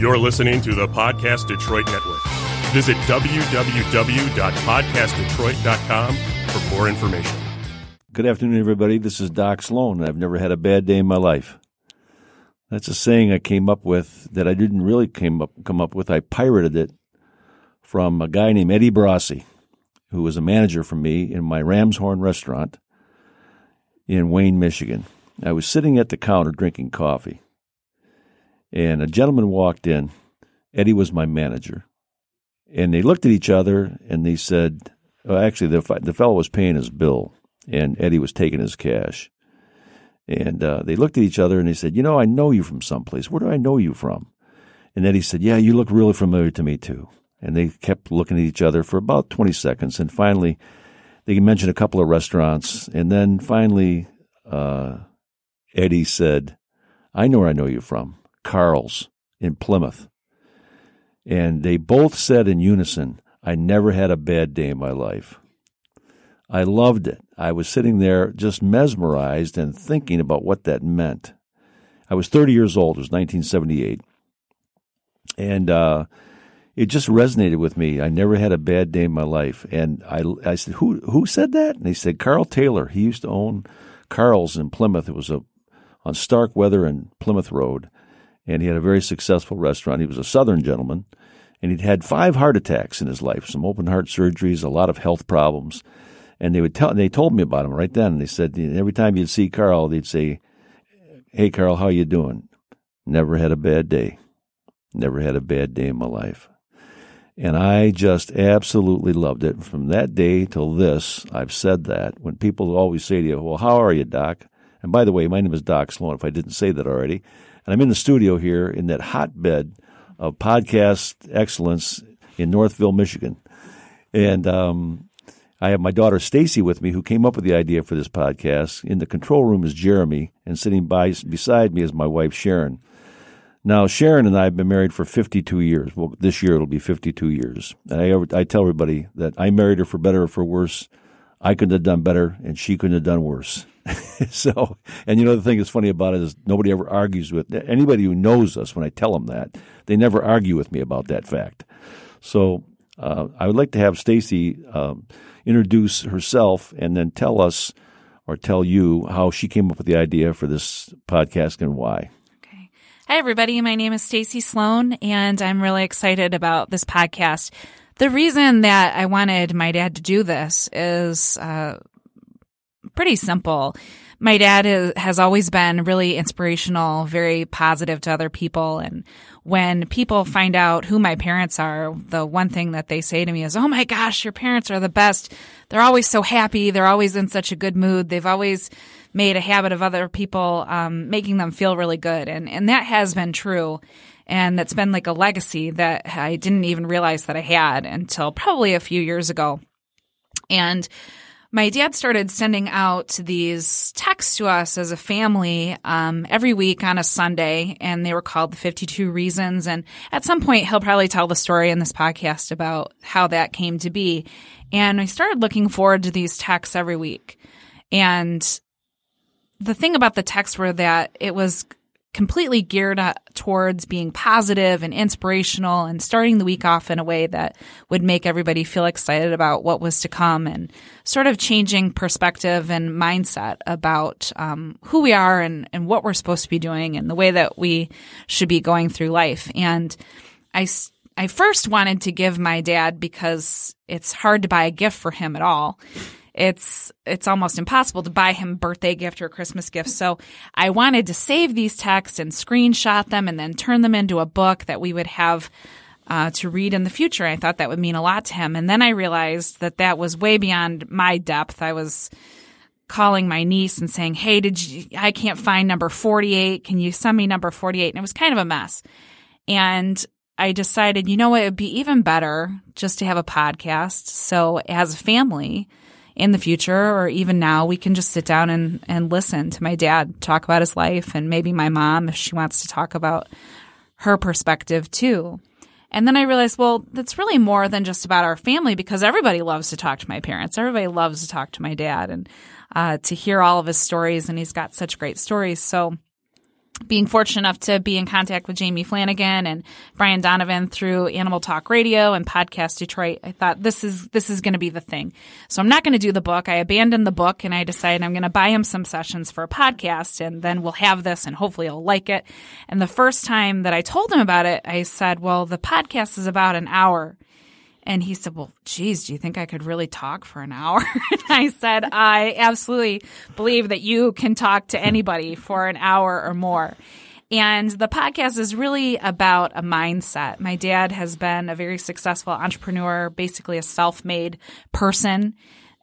You're listening to the Podcast Detroit Network. Visit www.podcastdetroit.com for more information. Good afternoon, everybody. This is Doc Sloan. I've never had a bad day in my life. That's a saying I came up with that I didn't really came up, come up with. I pirated it from a guy named Eddie Barassi, who was a manager for me in my Ramshorn restaurant in Wayne, Michigan. I was sitting at the counter drinking coffee and a gentleman walked in. Eddie was my manager. And they looked at each other and they said, well, actually, the, the fellow was paying his bill and Eddie was taking his cash. And uh, they looked at each other and they said, You know, I know you from someplace. Where do I know you from? And Eddie said, Yeah, you look really familiar to me, too. And they kept looking at each other for about 20 seconds. And finally, they mentioned a couple of restaurants. And then finally, uh, Eddie said, I know where I know you from. Carl's in Plymouth. And they both said in unison, I never had a bad day in my life. I loved it. I was sitting there just mesmerized and thinking about what that meant. I was 30 years old. It was 1978. And uh, it just resonated with me. I never had a bad day in my life. And I, I said, who, who said that? And they said, Carl Taylor. He used to own Carl's in Plymouth. It was a, on Starkweather and Plymouth Road and he had a very successful restaurant. He was a Southern gentleman, and he'd had five heart attacks in his life, some open heart surgeries, a lot of health problems. And they would tell, they told me about him right then. And they said every time you'd see Carl, they'd say, "Hey, Carl, how you doing? Never had a bad day. Never had a bad day in my life." And I just absolutely loved it. From that day till this, I've said that. When people always say to you, Well, how are you, Doc? And by the way, my name is Doc Sloan, if I didn't say that already. And I'm in the studio here in that hotbed of podcast excellence in Northville, Michigan. And um, I have my daughter Stacy with me, who came up with the idea for this podcast. In the control room is Jeremy, and sitting by beside me is my wife Sharon. Now, Sharon and I have been married for 52 years. Well, this year it'll be 52 years. And I, I tell everybody that I married her for better or for worse. I couldn't have done better, and she couldn't have done worse. so, and you know, the thing that's funny about it is nobody ever argues with anybody who knows us when I tell them that. They never argue with me about that fact. So, uh, I would like to have Stacy um, introduce herself and then tell us or tell you how she came up with the idea for this podcast and why. Okay. Hi, everybody. My name is Stacy Sloan, and I'm really excited about this podcast. The reason that I wanted my dad to do this is uh, pretty simple. My dad is, has always been really inspirational, very positive to other people. And when people find out who my parents are, the one thing that they say to me is, Oh my gosh, your parents are the best. They're always so happy. They're always in such a good mood. They've always made a habit of other people, um, making them feel really good. And, and that has been true. And that's been like a legacy that I didn't even realize that I had until probably a few years ago. And my dad started sending out these texts to us as a family um, every week on a Sunday, and they were called the 52 Reasons. And at some point, he'll probably tell the story in this podcast about how that came to be. And I started looking forward to these texts every week. And the thing about the texts were that it was completely geared towards being positive and inspirational and starting the week off in a way that would make everybody feel excited about what was to come and sort of changing perspective and mindset about um, who we are and, and what we're supposed to be doing and the way that we should be going through life. And I, I first wanted to give my dad because it's hard to buy a gift for him at all it's it's almost impossible to buy him birthday gift or Christmas gift. So I wanted to save these texts and screenshot them and then turn them into a book that we would have uh, to read in the future. I thought that would mean a lot to him. And then I realized that that was way beyond my depth. I was calling my niece and saying, "Hey, did you? I can't find number forty-eight. Can you send me number forty-eight?" And it was kind of a mess. And I decided, you know what, it would be even better just to have a podcast. So as a family, in the future or even now, we can just sit down and, and listen to my dad talk about his life and maybe my mom if she wants to talk about her perspective too. And then I realized, well, that's really more than just about our family because everybody loves to talk to my parents. Everybody loves to talk to my dad and uh, to hear all of his stories. And he's got such great stories. So being fortunate enough to be in contact with Jamie Flanagan and Brian Donovan through Animal Talk Radio and Podcast Detroit, I thought this is this is going to be the thing. So I'm not going to do the book. I abandoned the book and I decided I'm going to buy him some sessions for a podcast and then we'll have this and hopefully he'll like it. And the first time that I told him about it, I said, "Well, the podcast is about an hour." And he said, Well, geez, do you think I could really talk for an hour? and I said, I absolutely believe that you can talk to anybody for an hour or more. And the podcast is really about a mindset. My dad has been a very successful entrepreneur, basically a self made person.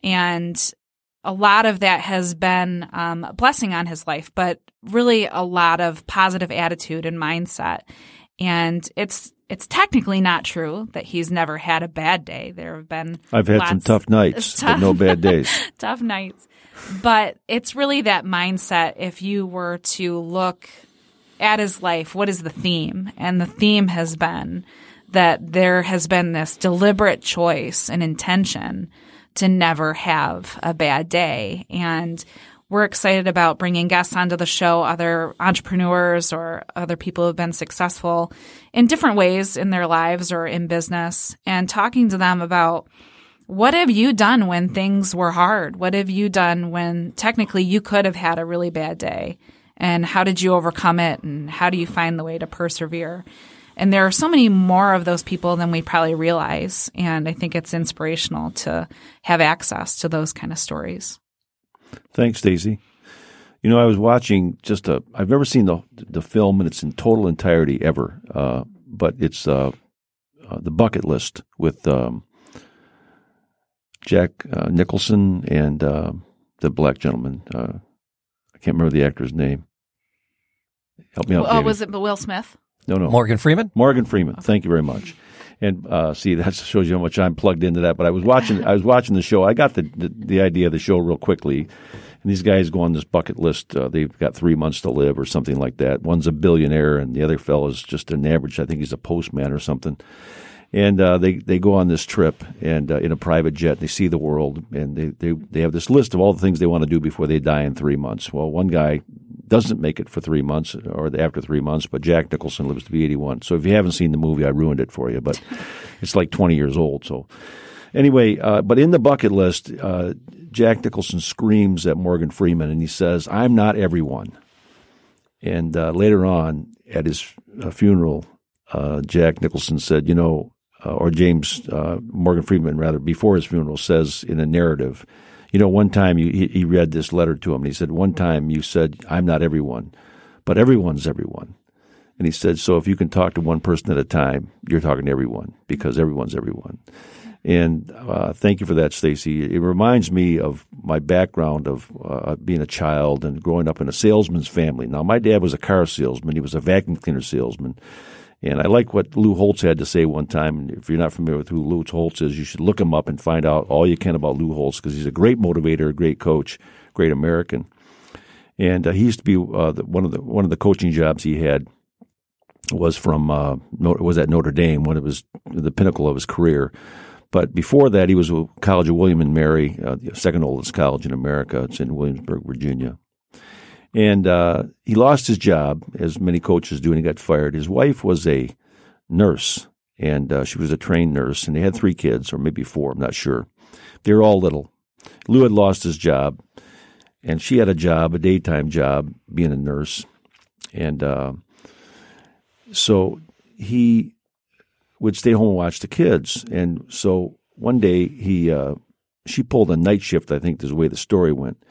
And a lot of that has been um, a blessing on his life, but really a lot of positive attitude and mindset. And it's it's technically not true that he's never had a bad day. There have been I've had some tough nights, tough, but no bad days. tough nights. But it's really that mindset if you were to look at his life, what is the theme? And the theme has been that there has been this deliberate choice and intention to never have a bad day. And we're excited about bringing guests onto the show, other entrepreneurs or other people who have been successful in different ways in their lives or in business and talking to them about what have you done when things were hard? What have you done when technically you could have had a really bad day? And how did you overcome it? And how do you find the way to persevere? And there are so many more of those people than we probably realize. And I think it's inspirational to have access to those kind of stories. Thanks, Stacy. You know, I was watching just a. I've never seen the the film in its in total entirety ever, uh, but it's uh, uh, the Bucket List with um, Jack uh, Nicholson and uh, the black gentleman. Uh, I can't remember the actor's name. Help me out. Oh, was it Will Smith? No, no. Morgan Freeman. Morgan Freeman. Thank you very much. And uh, see, that shows you how much I'm plugged into that. But I was watching, I was watching the show. I got the, the, the idea of the show real quickly. And these guys go on this bucket list. Uh, they've got three months to live or something like that. One's a billionaire, and the other fellow is just an average. I think he's a postman or something. And uh, they they go on this trip and uh, in a private jet. They see the world, and they, they they have this list of all the things they want to do before they die in three months. Well, one guy doesn't make it for three months or after three months, but Jack Nicholson lives to be 81. So if you haven't seen the movie, I ruined it for you, but it's like 20 years old. So anyway, uh, but in the bucket list, uh, Jack Nicholson screams at Morgan Freeman and he says, I'm not everyone. And uh, later on at his uh, funeral, uh, Jack Nicholson said, you know, uh, or James Morgan Freeman, rather, before his funeral, says in a narrative, you know, one time you, he, he read this letter to him, and he said, One time you said, I'm not everyone, but everyone's everyone. And he said, So if you can talk to one person at a time, you're talking to everyone because everyone's everyone. And uh, thank you for that, Stacy. It reminds me of my background of uh, being a child and growing up in a salesman's family. Now, my dad was a car salesman. He was a vacuum cleaner salesman. And I like what Lou Holtz had to say one time. If you're not familiar with who Lou Holtz is, you should look him up and find out all you can about Lou Holtz because he's a great motivator, a great coach, great American. And uh, he used to be uh, the, one of the one of the coaching jobs he had was from uh, was at Notre Dame when it was the pinnacle of his career. But before that, he was a College of William and Mary, uh, the second oldest college in America. It's in Williamsburg, Virginia. And uh, he lost his job, as many coaches do, and he got fired. His wife was a nurse, and uh, she was a trained nurse, and they had three kids, or maybe four, I'm not sure. They were all little. Lou had lost his job, and she had a job, a daytime job, being a nurse. And uh, so he would stay home and watch the kids. And so one day he, uh, she pulled a night shift, I think is the way the story went.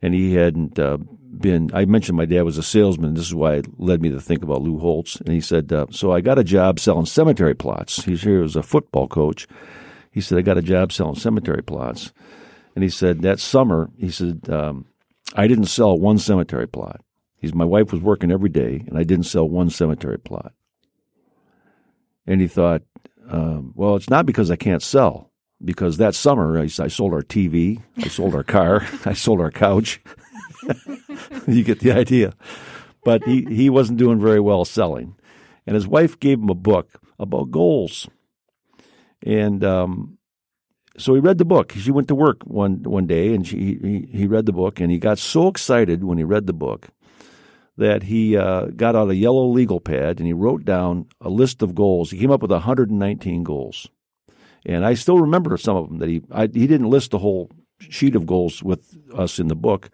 And he hadn't uh, been. I mentioned my dad was a salesman. This is why it led me to think about Lou Holtz. And he said, uh, "So I got a job selling cemetery plots." He's here as a football coach. He said, "I got a job selling cemetery plots." And he said that summer, he said, um, "I didn't sell one cemetery plot." He's my wife was working every day, and I didn't sell one cemetery plot. And he thought, um, well, it's not because I can't sell. Because that summer I, I sold our TV, I sold our car, I sold our couch. you get the idea. But he, he wasn't doing very well selling. And his wife gave him a book about goals. And um, so he read the book. She went to work one one day, and she he, he read the book, and he got so excited when he read the book that he uh, got out a yellow legal pad and he wrote down a list of goals. He came up with 119 goals, and I still remember some of them that he I, he didn't list the whole sheet of goals with us in the book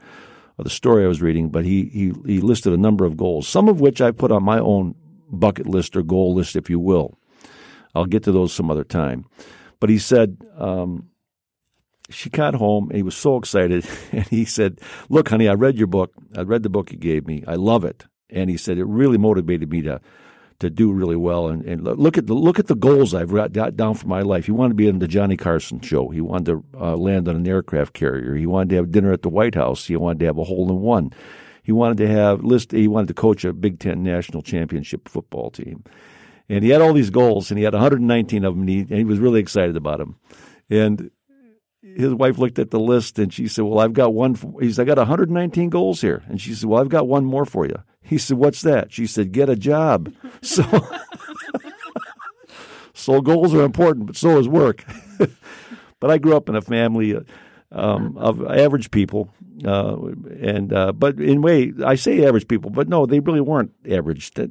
the story I was reading, but he he he listed a number of goals, some of which I put on my own bucket list or goal list, if you will. I'll get to those some other time. But he said. Um, she got home and he was so excited and he said, Look, honey, I read your book. I read the book you gave me. I love it. And he said, It really motivated me to to do really well and, and look at the look at the goals I've got down for my life. He wanted to be in the Johnny Carson show. He wanted to uh, land on an aircraft carrier. He wanted to have dinner at the White House. He wanted to have a hole in one. He wanted to have list. He wanted to coach a Big Ten national championship football team, and he had all these goals, and he had 119 of them, and he, and he was really excited about them. And his wife looked at the list and she said, "Well, I've got one." He said, "I got 119 goals here," and she said, "Well, I've got one more for you." He said, "What's that?" She said, "Get a job." So, so goals are important, but so is work. but I grew up in a family um, of average people, uh, and uh, but in way I say average people, but no, they really weren't average. That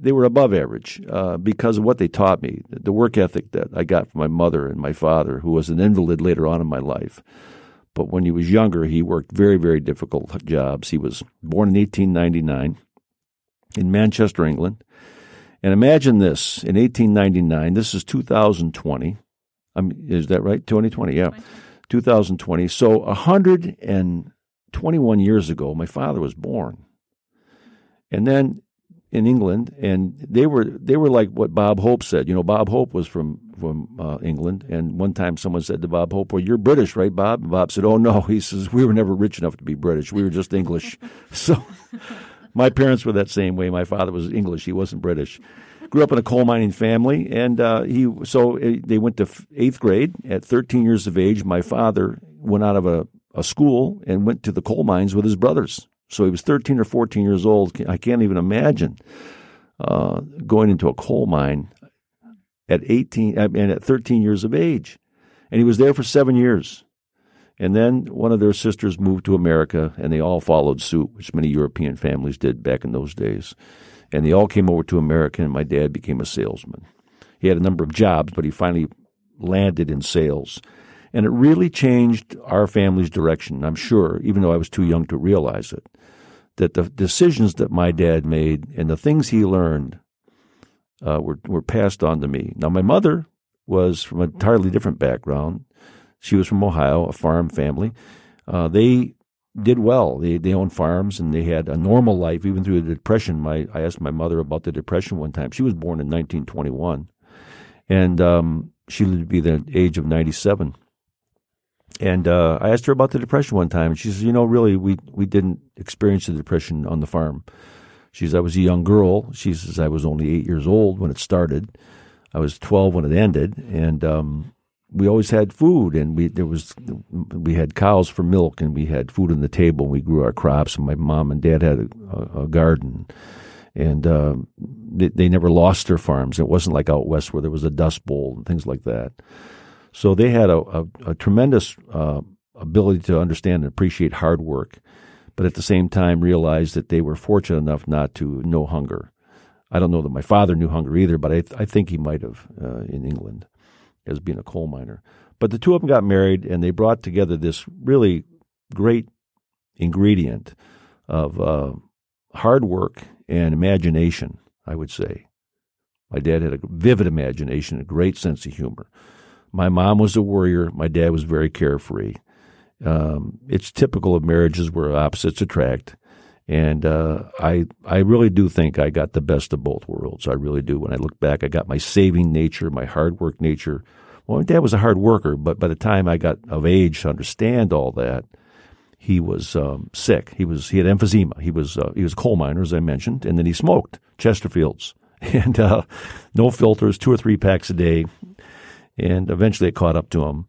they were above average uh, because of what they taught me, the work ethic that I got from my mother and my father, who was an invalid later on in my life. But when he was younger, he worked very, very difficult jobs. He was born in 1899 in Manchester, England. And imagine this in 1899, this is 2020. I mean, is that right? 2020, yeah. 2020. So 121 years ago, my father was born. And then in England, and they were they were like what Bob Hope said. You know, Bob Hope was from from uh, England, and one time someone said to Bob Hope, "Well, you're British, right, Bob?" And Bob said, "Oh no," he says, "We were never rich enough to be British. We were just English." so, my parents were that same way. My father was English; he wasn't British. Grew up in a coal mining family, and uh, he so uh, they went to eighth grade at 13 years of age. My father went out of a, a school and went to the coal mines with his brothers so he was 13 or 14 years old. I can't even imagine uh, going into a coal mine at 18 and at 13 years of age. And he was there for seven years. And then one of their sisters moved to America, and they all followed suit, which many European families did back in those days. And they all came over to America, and my dad became a salesman. He had a number of jobs, but he finally landed in sales. And it really changed our family's direction, I'm sure, even though I was too young to realize it that the decisions that my dad made and the things he learned uh, were were passed on to me. Now, my mother was from an entirely different background. She was from Ohio, a farm family. Uh, they did well. They they owned farms and they had a normal life even through the depression. My I asked my mother about the depression one time. She was born in 1921, and um, she lived to be the age of 97. And uh, I asked her about the depression one time, and she says, "You know, really, we we didn't experience the depression on the farm." She says, "I was a young girl." She says, "I was only eight years old when it started. I was twelve when it ended, and um, we always had food, and we there was we had cows for milk, and we had food on the table. And we grew our crops, and my mom and dad had a, a garden." and uh, they, they, never lost their farms. It wasn't like out west where there was a dust bowl and things like that. So they had a, a, a tremendous uh, ability to understand and appreciate hard work, but at the same time realized that they were fortunate enough not to know hunger. I don't know that my father knew hunger either, but I, th- I think he might have uh, in England as being a coal miner. But the two of them got married, and they brought together this really great ingredient of uh, hard work and imagination, I would say. My dad had a vivid imagination, a great sense of humor. My mom was a worrier. My dad was very carefree. Um, it's typical of marriages where opposites attract. And uh, I I really do think I got the best of both worlds. I really do. When I look back, I got my saving nature, my hard work nature. Well, my dad was a hard worker, but by the time I got of age to understand all that, he was um, sick. He was he had emphysema. He was uh, he was a coal miner, as I mentioned, and then he smoked Chesterfields and uh, no filters, two or three packs a day and eventually it caught up to him.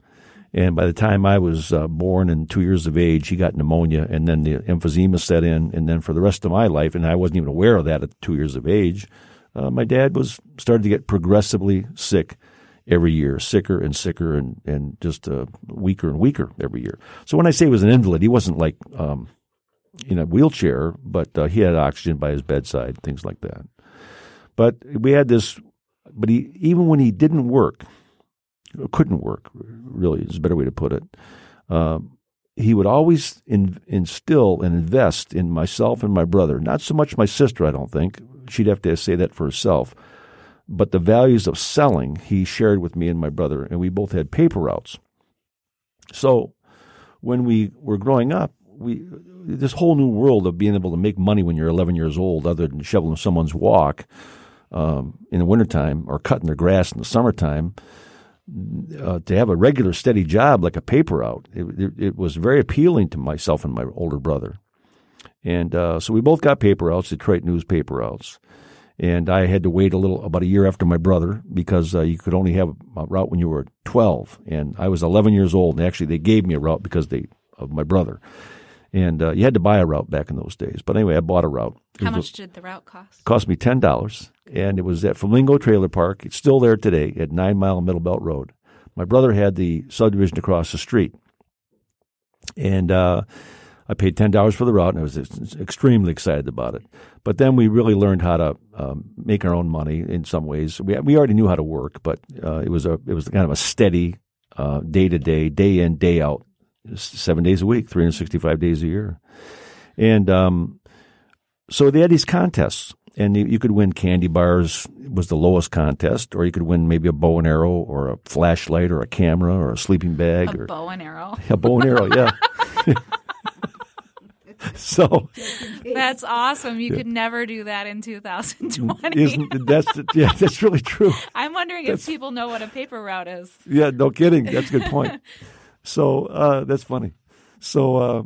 And by the time I was uh, born and two years of age, he got pneumonia, and then the emphysema set in. And then for the rest of my life, and I wasn't even aware of that at two years of age, uh, my dad was started to get progressively sick every year, sicker and sicker, and and just uh, weaker and weaker every year. So when I say he was an invalid, he wasn't like um, in a wheelchair, but uh, he had oxygen by his bedside, things like that. But we had this. But he even when he didn't work, couldn't work, really is a better way to put it. Uh, he would always in, instill and invest in myself and my brother. Not so much my sister, I don't think. She'd have to say that for herself. But the values of selling he shared with me and my brother, and we both had paper routes. So when we were growing up, we this whole new world of being able to make money when you're 11 years old, other than shoveling someone's walk um, in the wintertime or cutting their grass in the summertime, uh, to have a regular steady job like a paper route, it, it, it, was very appealing to myself and my older brother. And uh, so we both got paper routes, Detroit newspaper routes. And I had to wait a little, about a year after my brother, because uh, you could only have a route when you were 12. And I was 11 years old. And actually, they gave me a route because they of my brother. And uh, you had to buy a route back in those days. But anyway, I bought a route. How much did the route cost? Cost me ten dollars, and it was at Flamingo Trailer Park. It's still there today at Nine Mile Middlebelt Road. My brother had the subdivision across the street, and uh, I paid ten dollars for the route, and I was extremely excited about it. But then we really learned how to um, make our own money in some ways. We we already knew how to work, but uh, it was a it was kind of a steady day to day, day in day out seven days a week, 365 days a year. And um, so they had these contests, and you, you, could win candy bars was the lowest contest, or you could win maybe a bow and arrow, or a flashlight, or a camera, or a sleeping bag, a or bow and arrow. A bow and arrow, yeah. so that's awesome. You yeah. could never do that in 2020. Isn't, that's yeah, that's really true. I'm wondering that's, if people know what a paper route is. Yeah, no kidding. That's a good point. So uh, that's funny. So uh,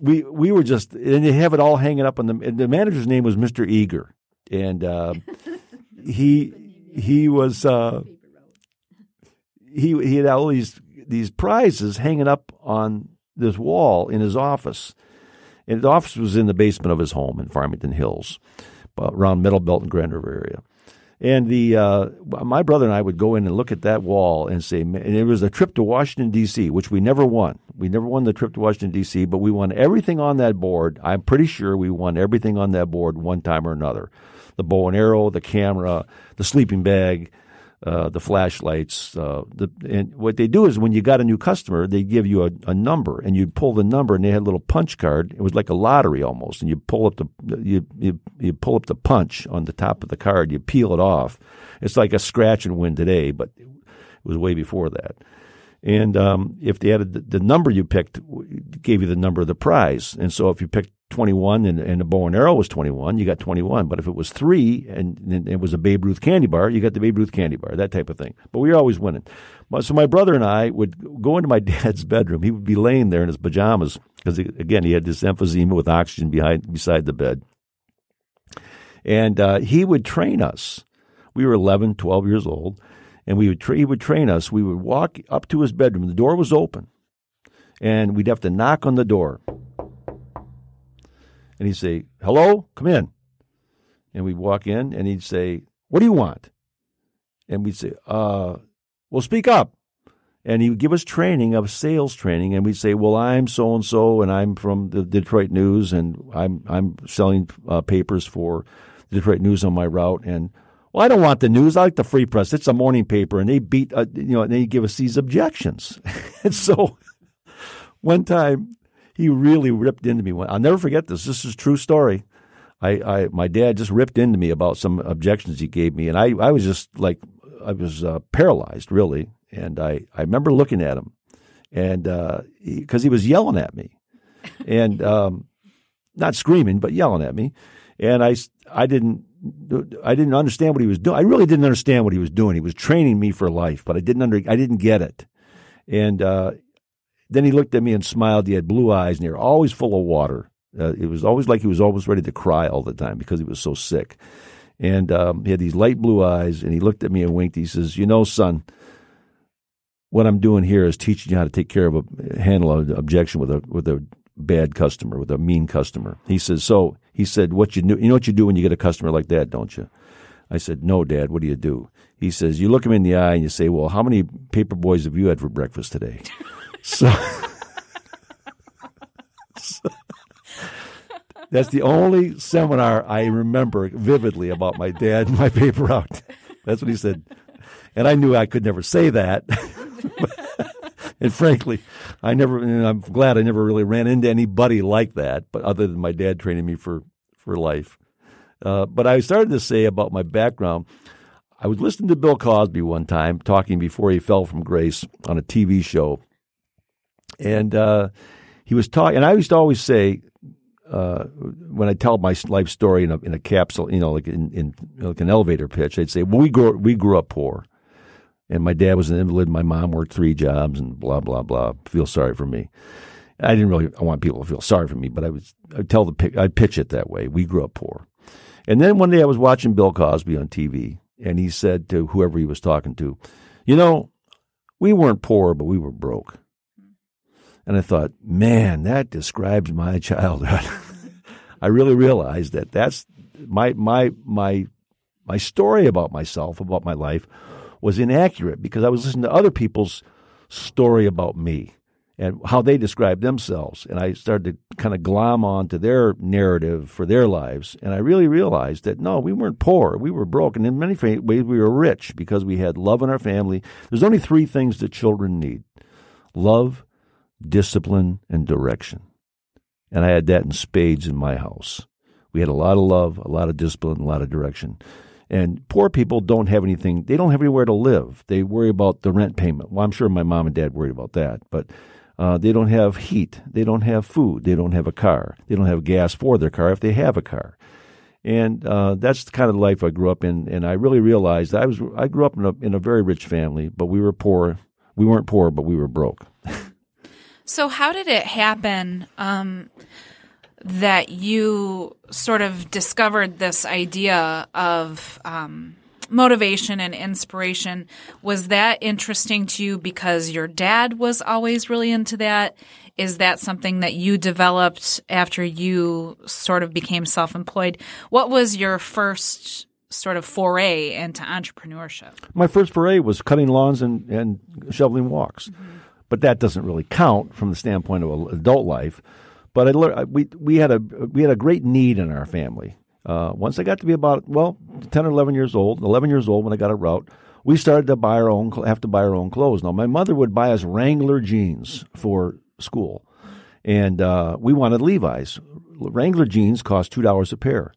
we we were just and they have it all hanging up on the the manager's name was Mr. Eager, and uh, he he was uh, he he had all these these prizes hanging up on this wall in his office. And the office was in the basement of his home in Farmington Hills, around Middlebelt and Grand River area. And the uh, my brother and I would go in and look at that wall and say, and it was a trip to Washington D.C., which we never won. We never won the trip to Washington D.C., but we won everything on that board. I'm pretty sure we won everything on that board one time or another: the bow and arrow, the camera, the sleeping bag, uh, the flashlights. Uh, the, and what they do is when you got a new customer, they give you a, a number, and you pull the number, and they had a little punch card. It was like a lottery almost, and you pull up the you, you you pull up the punch on the top of the card, you peel it off. It's like a scratch and win today, but it was way before that. And um, if they had the, the number you picked, gave you the number of the prize. And so if you picked 21 and, and a bow and arrow was 21, you got 21. But if it was three and, and, it was a Babe Ruth candy bar, you got the Babe Ruth candy bar, that type of thing. But we were always winning. So my brother and I would go into my dad's bedroom. He would be laying there in his pajamas because, again, he had this emphysema with oxygen behind beside the bed. And uh, he would train us. We were 11, 12 years old and we would tra- he would train us. We would walk up to his bedroom. The door was open, and we'd have to knock on the door. And he'd say, "Hello, come in." And we'd walk in, and he'd say, "What do you want?" And we'd say, "Uh, well, speak up." And he would give us training of sales training, and we'd say, "Well, I'm so and so, and I'm from the Detroit News, and I'm I'm selling uh, papers for the Detroit News on my route, and well, I don't want the news. I like the Free Press. It's a morning paper, and they beat, uh, you know, and they give us these objections. and so, one time, he really ripped into me. I'll never forget this. This is a true story. I, I, my dad just ripped into me about some objections he gave me, and I, I was just like, I was uh, paralyzed, really. And I, I remember looking at him, and because uh, he, he, was yelling at me, and um, not screaming, but yelling at me, and I, I didn't I didn't understand what he was doing. I really didn't understand what he was doing. He was training me for life, but I didn't under, I didn't get it. And uh, then he looked at me and smiled. He had blue eyes, and they were always full of water. Uh, it was always like he was always ready to cry all the time because he was so sick. And um, he had these light blue eyes, and he looked at me and winked. He says, "You know, son, what I'm doing here is teaching you how to take care of a handle an objection with a with a bad customer, with a mean customer." He says, "So." He said, "What you do? You know what you do when you get a customer like that, don't you?" I said, "No, Dad. What do you do?" He says, "You look him in the eye and you say, well, how many paper boys have you had for breakfast today?" so, so, That's the only seminar I remember vividly about my dad and my paper route. That's what he said. And I knew I could never say that. and frankly, I never, and I'm glad I never really ran into anybody like that, but other than my dad training me for, for life. Uh, but I started to say about my background. I was listening to Bill Cosby one time talking before he fell from grace on a TV show. And uh, he was talking, and I used to always say, uh, when I tell my life story in a, in a capsule, you know, like in, in like an elevator pitch, I'd say, "Well, we grew we grew up poor, and my dad was an invalid. My mom worked three jobs, and blah blah blah. Feel sorry for me. I didn't really I want people to feel sorry for me, but I was I'd tell the I'd pitch it that way. We grew up poor, and then one day I was watching Bill Cosby on TV, and he said to whoever he was talking to, "You know, we weren't poor, but we were broke." And I thought, man, that describes my childhood. I really realized that that's my my my my story about myself, about my life, was inaccurate because I was listening to other people's story about me and how they described themselves. And I started to kind of glom on to their narrative for their lives. And I really realized that no, we weren't poor. We were broke. And in many ways, we were rich because we had love in our family. There's only three things that children need love, discipline, and direction. And I had that in spades in my house. We had a lot of love, a lot of discipline, a lot of direction. And poor people don't have anything, they don't have anywhere to live. They worry about the rent payment. Well, I'm sure my mom and dad worried about that, but uh, they don't have heat. They don't have food. They don't have a car. They don't have gas for their car if they have a car. And uh, that's the kind of life I grew up in. And I really realized I was I grew up in a in a very rich family, but we were poor. We weren't poor, but we were broke. So, how did it happen um, that you sort of discovered this idea of um, motivation and inspiration? Was that interesting to you because your dad was always really into that? Is that something that you developed after you sort of became self employed? What was your first sort of foray into entrepreneurship? My first foray was cutting lawns and, and shoveling walks. Mm-hmm but that doesn't really count from the standpoint of adult life. But I learned, we we had a we had a great need in our family. Uh, once I got to be about well ten or eleven years old, eleven years old when I got a route, we started to buy our own have to buy our own clothes. Now my mother would buy us Wrangler jeans for school, and uh, we wanted Levi's. Wrangler jeans cost two dollars a pair.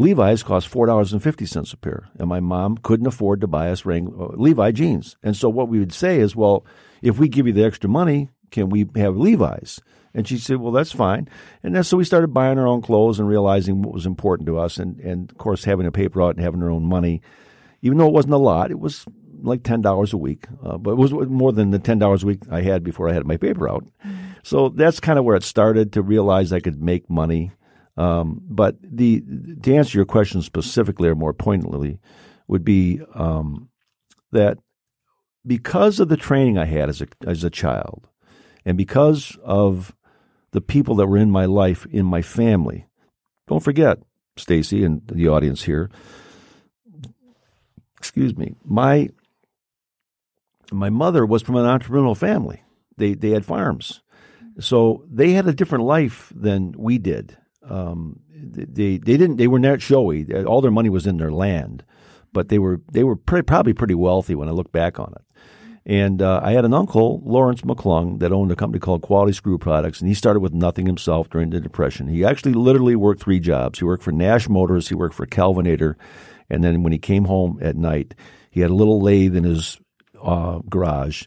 Levi's cost four dollars and fifty cents a pair, and my mom couldn't afford to buy us Wrangler, uh, Levi jeans. And so what we would say is, well, if we give you the extra money, can we have Levi's? And she said, well, that's fine. And so we started buying our own clothes and realizing what was important to us. And, and of course, having a paper route and having our own money, even though it wasn't a lot, it was like $10 a week. Uh, but it was more than the $10 a week I had before I had my paper route. Mm-hmm. So that's kind of where it started to realize I could make money. Um, but the to answer your question specifically or more poignantly would be um, that because of the training I had as a as a child, and because of the people that were in my life, in my family. Don't forget, Stacy and the audience here. Excuse me. My my mother was from an entrepreneurial family. They they had farms, so they had a different life than we did. Um, they they didn't they were not showy. All their money was in their land, but they were they were probably pretty wealthy when I look back on it. And uh, I had an uncle, Lawrence McClung, that owned a company called Quality Screw Products, and he started with nothing himself during the Depression. He actually literally worked three jobs. He worked for Nash Motors, he worked for Kelvinator, and then when he came home at night, he had a little lathe in his uh, garage.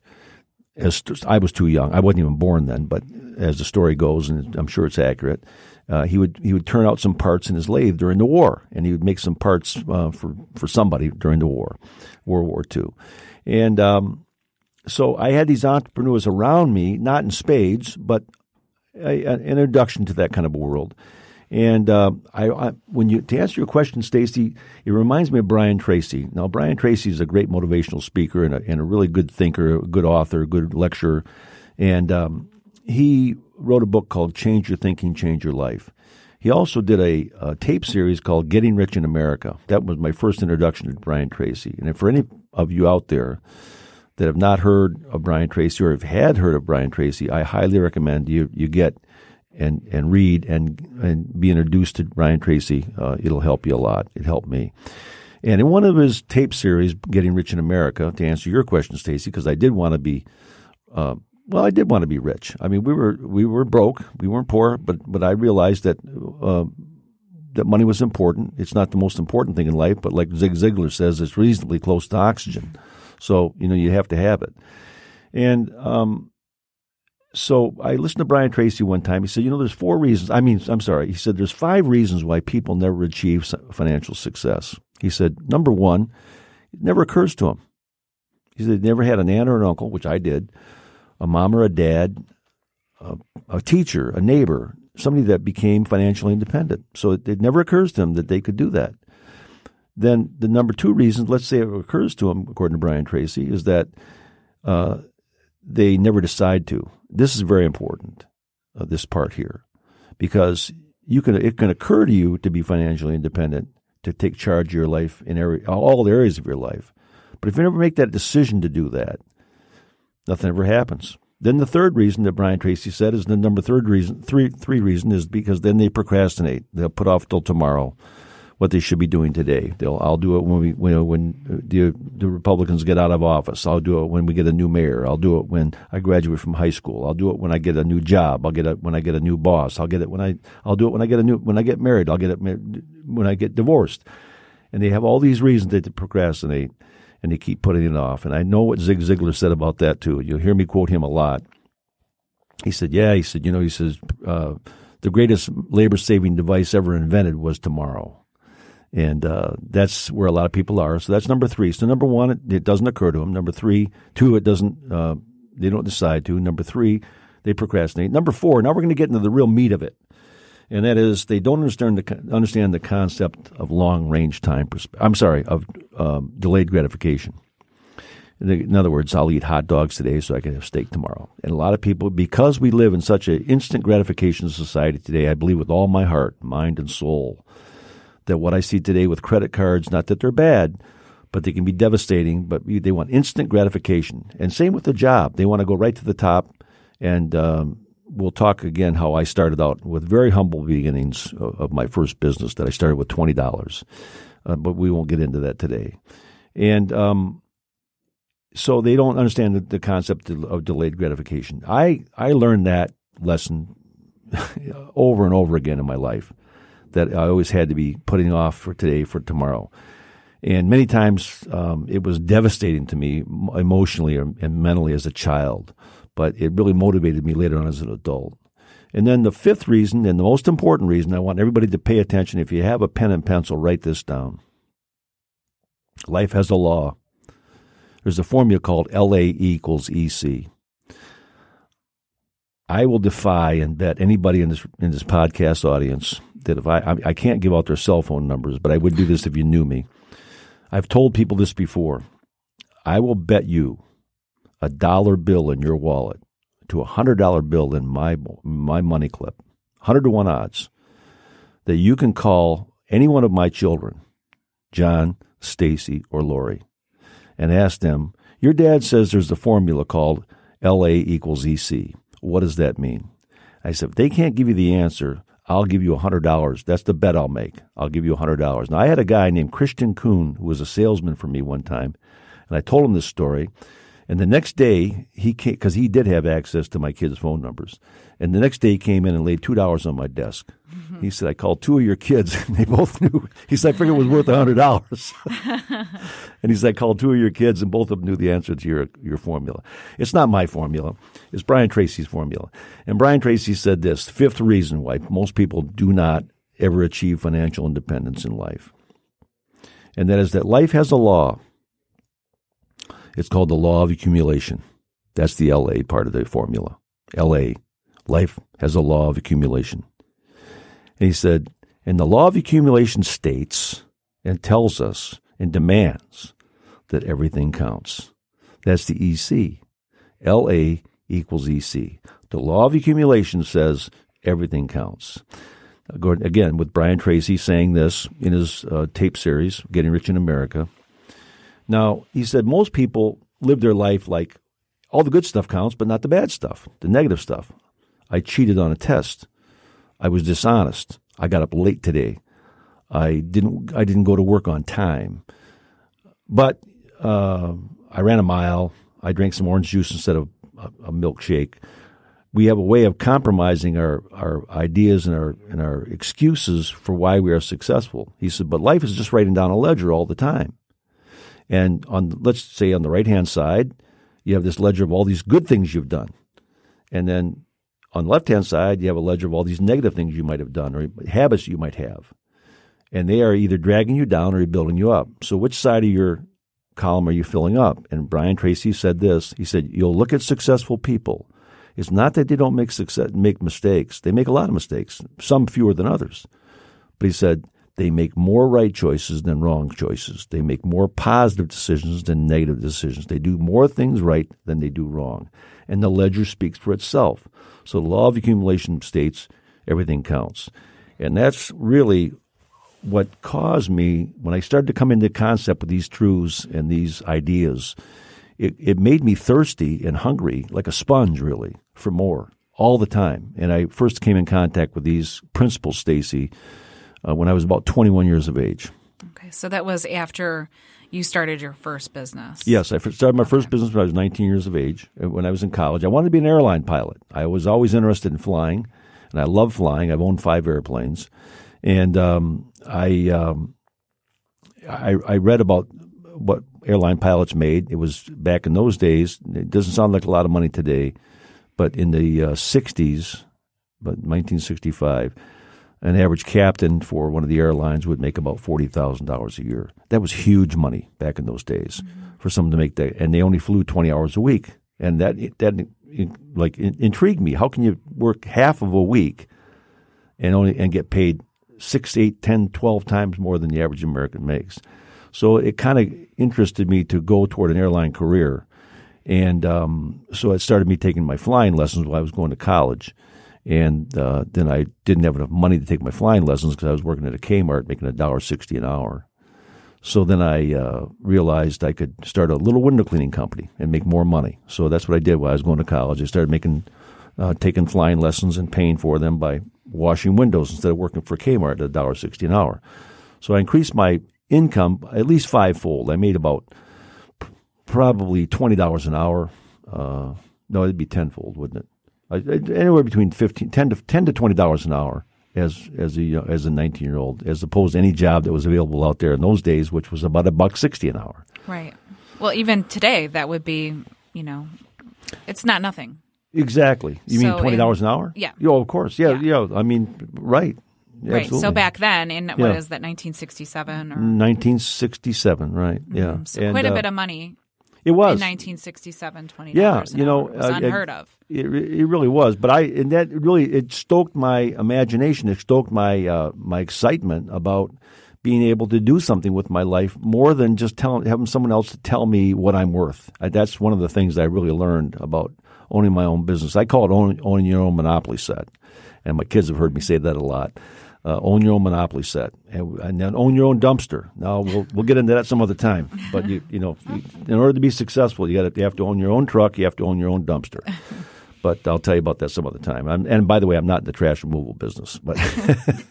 As I was too young, I wasn't even born then, but as the story goes, and I'm sure it's accurate, uh, he would he would turn out some parts in his lathe during the war, and he would make some parts uh, for for somebody during the war, World War II, and um, so I had these entrepreneurs around me, not in spades, but a, an introduction to that kind of a world. And uh, I, I, when you to answer your question, Stacy, it reminds me of Brian Tracy. Now, Brian Tracy is a great motivational speaker and a, and a really good thinker, a good author, a good lecturer, and um, he wrote a book called "Change Your Thinking, Change Your Life." He also did a, a, tape series called "Getting Rich in America." That was my first introduction to Brian Tracy. And if for any of you out there that have not heard of Brian Tracy or have had heard of Brian Tracy, I highly recommend you you get and and read and and be introduced to Brian Tracy. Uh, it'll help you a lot. It helped me. And in one of his tape series, Getting Rich in America, to answer your question, Stacy, because I did want to be, uh, well, I did want to be rich. I mean, we were we were broke, we weren't poor, but but I realized that uh, that money was important. It's not the most important thing in life, but like Zig Ziglar says, it's reasonably close to oxygen. So you know you have to have it. And um, so I listened to Brian Tracy one time. He said, you know, there's four reasons. I mean, I'm sorry. He said there's five reasons why people never achieve financial success. He said, number one, it never occurs to them. He said, they never had an aunt or an uncle, which I did, a mom or a dad, a, a teacher, a neighbor, somebody that became financially independent. So it, it, never occurs to them that they could do that. Then the number two reason, let's say it occurs to them, according to Brian Tracy, is that uh, they never decide to. This is very important, uh, this part here, because you can it can occur to you to be financially independent, to take charge of your life in every, all areas of your life. But if you never make that decision to do that, nothing ever happens. Then the third reason that Brian Tracy said is the number third reason three three reason is because then they procrastinate. They'll put off till tomorrow what they should be doing today. They'll I'll do it when we when, when the the Republicans get out of office. I'll do it when we get a new mayor. I'll do it when I graduate from high school. I'll do it when I get a new job. I'll get it when I get a new boss. I'll get it when I I'll do it when I get a new when I get married. I'll get it when I get divorced. And they have all these reasons that they procrastinate and they keep putting it off. And I know what Zig Ziglar said about that too. You'll hear me quote him a lot. He said, "Yeah," he said, "You know," he says, uh, "the greatest labor saving device ever invented was tomorrow." And uh, that's where a lot of people are. So that's number three. So number one, it, it doesn't occur to them. Number three, two, it doesn't. Uh, they don't decide to. Number three, they procrastinate. Number four, now we're going to get into the real meat of it and that is they don't understand the understand the concept of long range time. I'm sorry, of um, delayed gratification. In other words, I'll eat hot dogs today so I can have steak tomorrow. And a lot of people, because we live in such an instant gratification society today, I believe with all my heart, mind, and soul that what I see today with credit cards, not that they're bad, but they can be devastating. But they want instant gratification, and same with the job. They want to go right to the top and um, we'll talk again how I started out with very humble beginnings of my first business that I started with twenty dollars, uh, but we won't get into that today. And um, so they don't understand the, the, concept of delayed gratification. I I learned that lesson over and over again in my life that I always had to be putting off for today for tomorrow. And many times um, it was devastating to me emotionally and mentally as a child but it really motivated me later on as an adult. And then the fifth reason, and the most important reason, I want everybody to pay attention. If you have a pen and pencil, write this down. Life has a law. There's a formula called LA equals EC. I will defy and bet anybody in this in this podcast audience that if I, I I can't give out their cell phone numbers, but I would do this if you knew me. I've told people this before. I will bet you a dollar bill in your wallet to a hundred dollar bill in my my money clip, hundred to one odds, that you can call any one of my children, John, Stacy, or Lori, and ask them. Your dad says there's a formula called LA equals EC. What does that mean? I said, if they can't give you the answer, I'll give you a $100. That's the bet I'll make. I'll give you a $100. Now, I had a guy named Christian Kuhn who was a salesman for me one time, and I told him this story. And the next day, he came because he did have access to my kids' phone numbers. And the next day, he came in and laid two dollars on my desk. Mm-hmm. He said, "I called two of your kids, and they both knew." He said, "I figured it was worth a hundred dollars." and he said, "I called two of your kids, and both of them knew the answer to your your formula." It's not my formula; it's Brian Tracy's formula. And Brian Tracy said this: fifth reason why most people do not ever achieve financial independence in life, and that is that life has a law it's called the law of accumulation. That's the LA part of the formula. LA, life has a law of accumulation. And he said, and the law of accumulation states and tells us and demands that everything counts. That's the EC. LA equals EC. The law of accumulation says everything counts. Again, with Brian Tracy saying this in his uh, tape series, Getting Rich in America, now, he said most people live their life like all the good stuff counts, but not the bad stuff, the negative stuff. I cheated on a test. I was dishonest. I got up late today. I didn't. I didn't go to work on time. But uh, I ran a mile. I drank some orange juice instead of a, a milkshake. We have a way of compromising our, our ideas and our and our excuses for why we are successful. He said, but life is just writing down a ledger all the time. And on let's say on the right hand side, you have this ledger of all these good things you've done, and then on the left hand side, you have a ledger of all these negative things you might have done or habits you might have. And they are either dragging you down or building you up. So, which side of your column are you filling up? And Brian Tracy said this. He said, You'll look at successful people. It's not that they don't make success, make mistakes. They make a lot of mistakes, some fewer than others. But he said, they make more right choices than wrong choices. They make more positive decisions than negative decisions. They do more things right than they do wrong. And the ledger speaks for itself. So the law of accumulation states everything counts. And that's really what caused me, when I started to come into concept with these truths and these ideas, it, it made me thirsty and hungry, like a sponge, really, for more all the time. And I first came in contact with these principles, Stacy, uh, when I was about 21 years of age. Okay, so that was after you started your first business. Yes, I started my first business when I was 19 years of age. Uh, when I was in college, I wanted to be an airline pilot. I was always interested in flying, and I love flying. I've owned five airplanes, and um, I, um, I I read about what airline pilots made. It was back in those days. It doesn't sound like a lot of money today, but in the uh, 60s, but 1965 an average captain for one of the airlines would make about forty thousand dollars a year. That was huge money back in those days mm-hmm. for someone to make that, and they only flew twenty hours a week, and that that like intrigued me. How can you work half of a week and only and get paid six, eight, ten, twelve times more than the average American makes? So it kind of interested me to go toward an airline career, and um, so it started me taking my flying lessons while I was going to college and uh, then I didn't have enough money to take my flying lessons because I was working at a Kmart making a dollar sixty an hour. So then I uh, realized I could start a little window cleaning company and make more money. So that's what I did while I was going to college. I started making, uh, taking flying lessons and paying for them by washing windows instead of working for Kmart at a dollar sixty an hour. So I increased my income at least fivefold. I made about probably twenty dollars an hour. Uh, no, it'd be tenfold, wouldn't it? Uh, anywhere between 15, 10 to ten to twenty dollars an hour as as a as a nineteen year old, as opposed to any job that was available out there in those days, which was about a buck sixty an hour. Right. Well, even today, that would be you know, it's not nothing. Exactly. You so mean twenty dollars an hour? Yeah. Oh, of course. Yeah, yeah. yeah. I mean, right. Right. Absolutely. So back then, in what yeah. is that, 1967 or 1967? Right. Mm-hmm. Yeah. So and, quite a uh, bit of money it was in 1967, twenty. Yeah, you know, it was uh, unheard it, of. It, it really was, but I and that really it stoked my imagination. It stoked my uh, my excitement about being able to do something with my life more than just telling having someone else to tell me what I'm worth. I, that's one of the things I really learned about owning my own business. I call it owning, owning your own monopoly set, and my kids have heard me say that a lot uh, own your own monopoly set, and, and, then own your own dumpster. Now we'll we'll get into that some other time. But you you know, in order to be successful, you got you have to own your own truck. You have to own your own dumpster. But I'll tell you about that some other time. I'm, and by the way, I'm not in the trash removal business. But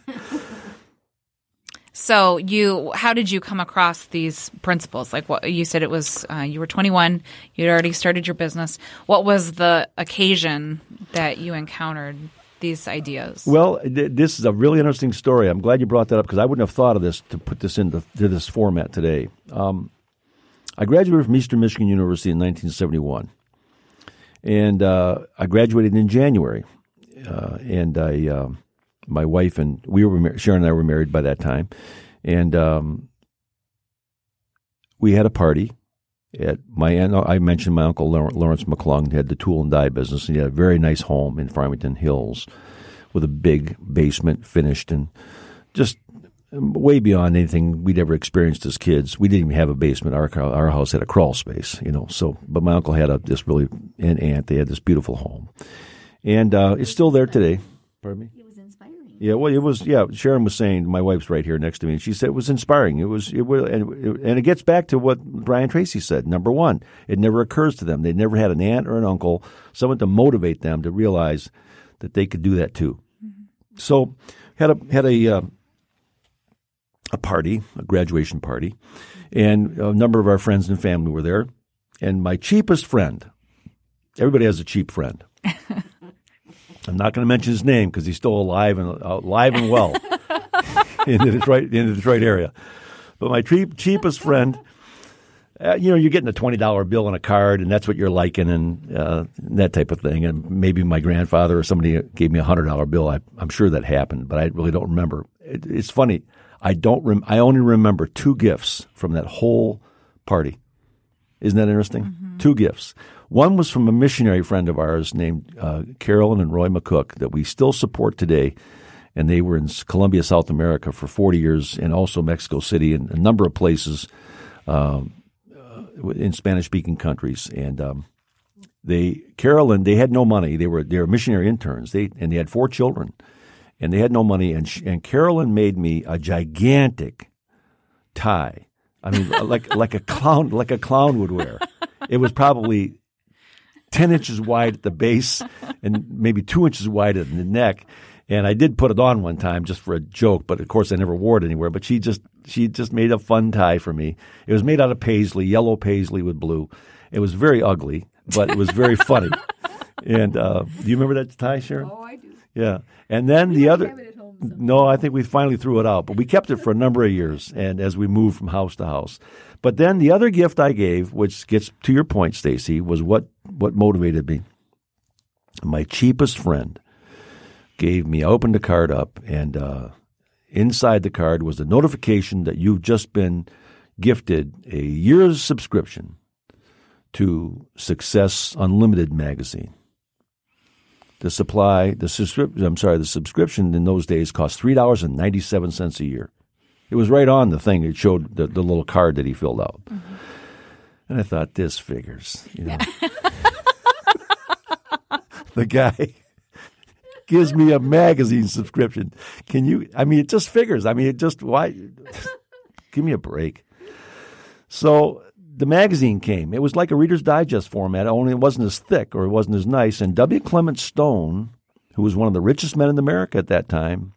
so you, how did you come across these principles? Like what you said, it was uh, you were 21. You'd already started your business. What was the occasion that you encountered these ideas? Well, th- this is a really interesting story. I'm glad you brought that up because I wouldn't have thought of this to put this into this format today. Um, I graduated from Eastern Michigan University in 1971, and uh, I graduated in January. Uh, and I, uh, my wife and we were Sharon and I were married by that time, and um, we had a party at my I mentioned my uncle Lawrence McClung had the tool and die business, and he had a very nice home in Farmington Hills with a big basement finished and just way beyond anything we'd ever experienced as kids. We didn't even have a basement. Our our house had a crawl space, you know. So, but my uncle had a this really and aunt they had this beautiful home, and uh, it's still there today. Pardon me. Yeah, well, it was. Yeah, Sharon was saying. My wife's right here next to me, and she said it was inspiring. It was. It was, and it, and it gets back to what Brian Tracy said. Number one, it never occurs to them. They never had an aunt or an uncle, someone to motivate them to realize that they could do that too. Mm-hmm. so had a had a uh, a party, a graduation party, and a number of our friends and family were there. And my cheapest friend, everybody has a cheap friend. I'm not going to mention his name because he's still alive and uh, alive and well in the Detroit in the Detroit area. But my cheap, cheapest friend, uh, you know, you're getting a twenty dollar bill on a card, and that's what you're liking, and uh, that type of thing. And maybe my grandfather or somebody gave me a hundred dollar bill. I, am sure that happened, but I really don't remember. It, it's funny. I don't. Rem- I only remember two gifts from that whole party. Isn't that interesting? Mm-hmm. Two gifts. One was from a missionary friend of ours named uh, Carolyn and Roy McCook that we still support today. And they were in Colombia, South America for 40 years and also Mexico City and a number of places um, uh, in Spanish speaking countries. And um, they, Carolyn, they had no money. They were, they were missionary interns. They, and they had four children and they had no money. And, she, and Carolyn made me a gigantic tie. I mean, like, like a clown, like a clown would wear. It was probably 10 inches wide at the base and maybe two inches wide at the neck. And I did put it on one time just for a joke, but of course I never wore it anywhere. But she just she just made a fun tie for me. It was made out of paisley, yellow paisley with blue. It was very ugly, but it was very funny. And uh, do you remember that tie, Sharon? Oh, I do. Yeah. And then We the other no, I think we finally threw it out, but we kept it for a number of years and as we moved from house to house. But then the other gift I gave, which gets to your point, Stacy, was what what motivated me. My cheapest friend gave me. I opened the card up, and uh, inside the card was a notification that you've just been gifted a year's subscription to Success Unlimited magazine. The supply, the subscription, I'm sorry, the subscription in those days cost three dollars and ninety seven cents a year. It was right on the thing. It showed the, the little card that he filled out, mm-hmm. and I thought this figures, you know. the guy gives me a magazine subscription. Can you? I mean, it just figures. I mean, it just why? give me a break. So the magazine came. It was like a Reader's Digest format, only it wasn't as thick or it wasn't as nice. And W. Clement Stone, who was one of the richest men in America at that time,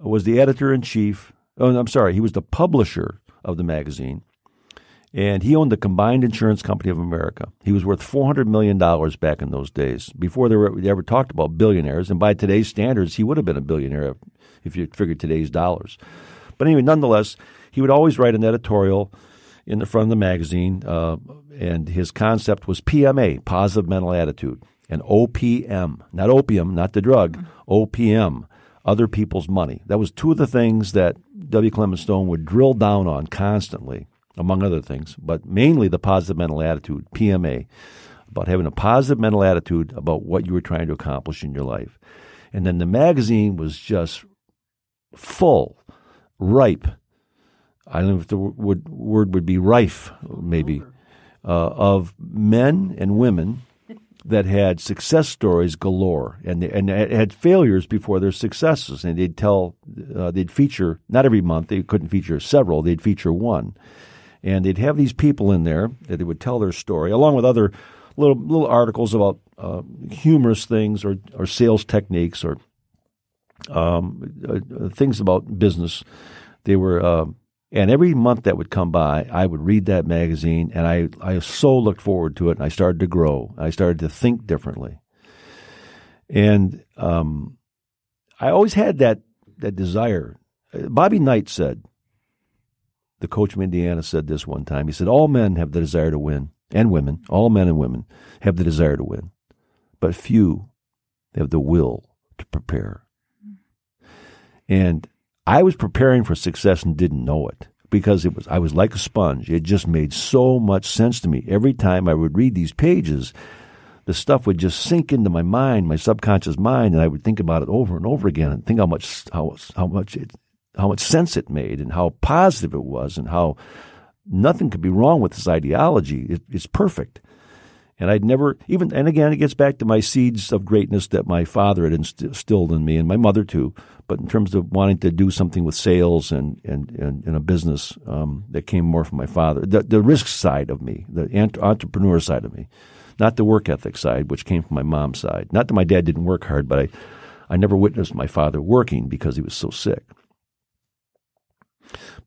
was the editor in chief. Oh, I'm sorry, he was the publisher of the magazine. And he owned the Combined Insurance Company of America. He was worth $400 million back in those days, before they, were, they ever talked about billionaires. And by today's standards, he would have been a billionaire if, you figured today's dollars. But anyway, nonetheless, he would always write an editorial in the front of the magazine, uh, and his concept was PMA, positive mental attitude, and OPM, not opium, not the drug, OPM, other people's money. That was two of the things that W. Clement Stone would drill down on constantly, among other things, but mainly the positive mental attitude, PMA, about having a positive mental attitude about what you were trying to accomplish in your life. And then the magazine was just full, ripe I don't know if the word, word would be rife, maybe, uh, of men and women that had success stories galore and they, and had failures before their successes. And they'd tell, uh, they'd feature not every month. They couldn't feature several. They'd feature one, and they'd have these people in there that they would tell their story along with other little little articles about uh, humorous things or or sales techniques or um, uh, things about business. They were uh, and every month that would come by, I would read that magazine, and I, I so looked forward to it, and I started to grow. I started to think differently. And um, I always had that, that desire. Bobby Knight said, the coach from Indiana said this one time. He said, All men have the desire to win, and women, all men and women have the desire to win, but few have the will to prepare. And I was preparing for success and didn't know it because it was I was like a sponge. It just made so much sense to me. Every time I would read these pages, the stuff would just sink into my mind, my subconscious mind, and I would think about it over and over again and think how much how how much it, how much sense it made and how positive it was and how nothing could be wrong with this ideology. It, it's perfect. And I'd never even and again it gets back to my seeds of greatness that my father had instilled in me and my mother too but in terms of wanting to do something with sales and and, and, and a business um, that came more from my father, the, the risk side of me, the entrepreneur side of me, not the work ethic side, which came from my mom's side. Not that my dad didn't work hard, but I, I never witnessed my father working because he was so sick.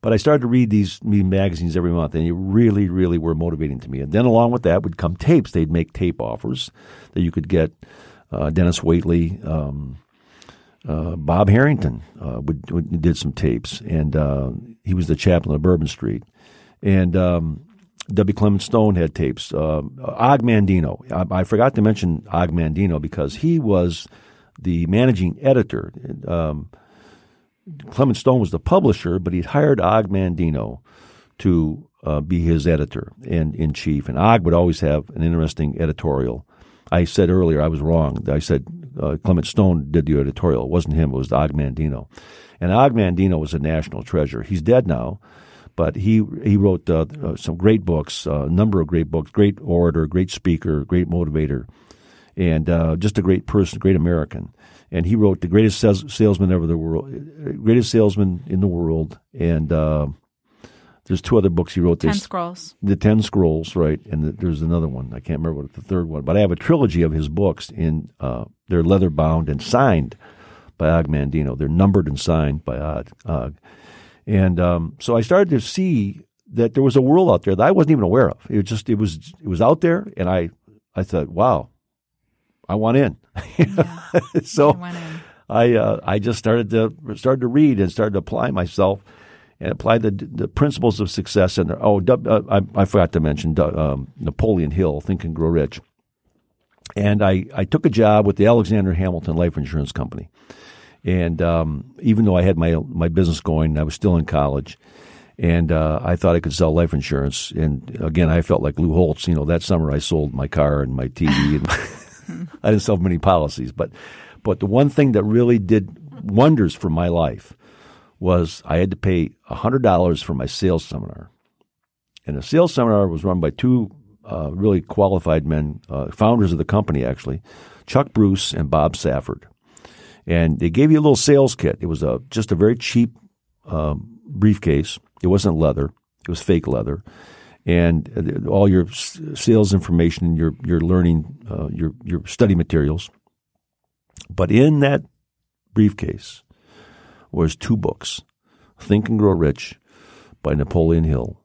But I started to read these magazines every month, and they really, really were motivating to me. And then along with that would come tapes. They'd make tape offers that you could get. Uh, Dennis Waitley, um, uh, Bob Harrington uh, would, would, did some tapes, and uh, he was the chaplain of Bourbon Street. And um, W. Clement Stone had tapes. Uh, Og Mandino. I, I, forgot to mention Og Mandino because he was the managing editor. Um, Clement Stone was the publisher, but he'd hired Og Mandino to uh, be his editor and in chief. And Og would always have an interesting editorial. I said earlier I was wrong. I said uh, Clement Stone did the editorial. It wasn't him. It was Og Mandino. And Og Mandino was a national treasure. He's dead now, but he he wrote uh, uh some great books, uh, a number of great books. Great orator, great speaker, great motivator, and uh, just a great person, great American and he wrote the greatest salesman ever the world, greatest salesman in the world, and uh, there's two other books he wrote. Ten Scrolls. The Ten Scrolls, right? And the, there's another one. I can't remember what the third one, but I have a trilogy of his books in uh, they're leather bound and signed by Og Mandino. They're numbered and signed by Og. Og. And um, so I started to see that there was a world out there that I wasn't even aware of. It was just it was it was out there, and I I thought, wow, I want in. Yeah. so I uh, I just started to started to read and started to apply myself and apply the the principles of success. And oh, uh, I, I, forgot to mention um, Napoleon Hill, Think and Grow Rich. And I, I took a job with the Alexander Hamilton Life Insurance Company. And um, even though I had my my business going, I was still in college and uh, I thought I could sell life insurance. And again, I felt like Lou Holtz. You know, that summer I sold my car and my TV, and I didn't sell many policies, but but the one thing that really did wonders for my life was I had to pay hundred dollars for my sales seminar, and the sales seminar was run by two uh, really qualified men, uh, founders of the company actually, Chuck Bruce and Bob Safford, and they gave you a little sales kit. It was a just a very cheap um, briefcase. It wasn't leather; it was fake leather and all your sales information, your your learning, uh, your your study materials. But in that briefcase was two books: Think and Grow Rich by Napoleon Hill,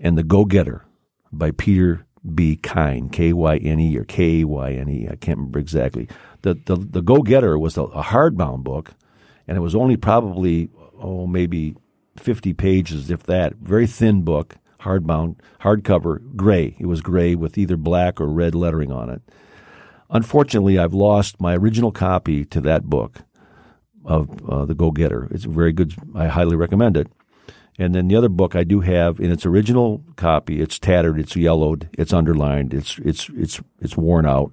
and The Go Getter by Peter B. Kyne, K Y N E or K Y N E. I can't remember exactly. The the, the Go Getter was a, a hardbound book, and it was only probably oh maybe fifty pages, if that. Very thin book hardbound, hardcover, gray. It was gray with either black or red lettering on it. Unfortunately, I've lost my original copy to that book of uh, The Go Getter. It's very good. I highly recommend it. And then the other book I do have in its original copy. It's tattered. It's yellowed. It's underlined. It's it's it's it's worn out.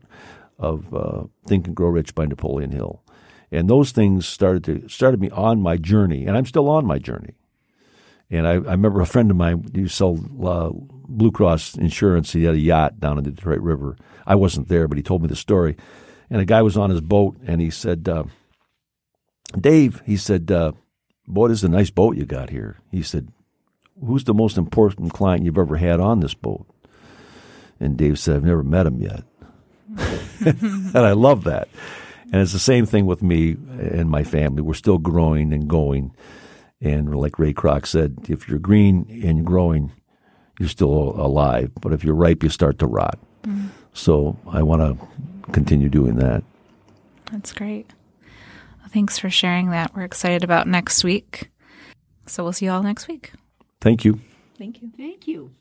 Of uh, Think and Grow Rich by Napoleon Hill, and those things started to started me on my journey, and I'm still on my journey. And I, I remember a friend of mine who sold uh, Blue Cross insurance. He had a yacht down in the Detroit River. I wasn't there, but he told me the story. And a guy was on his boat, and he said, uh, "Dave," he said, uh, "Boy, this is a nice boat you got here." He said, "Who's the most important client you've ever had on this boat?" And Dave said, "I've never met him yet." and I love that. And it's the same thing with me and my family. We're still growing and going. And like Ray Kroc said, if you're green and growing, you're still alive. But if you're ripe, you start to rot. Mm-hmm. So I want to continue doing that. That's great. Well, thanks for sharing that. We're excited about next week. So we'll see you all next week. Thank you. Thank you. Thank you.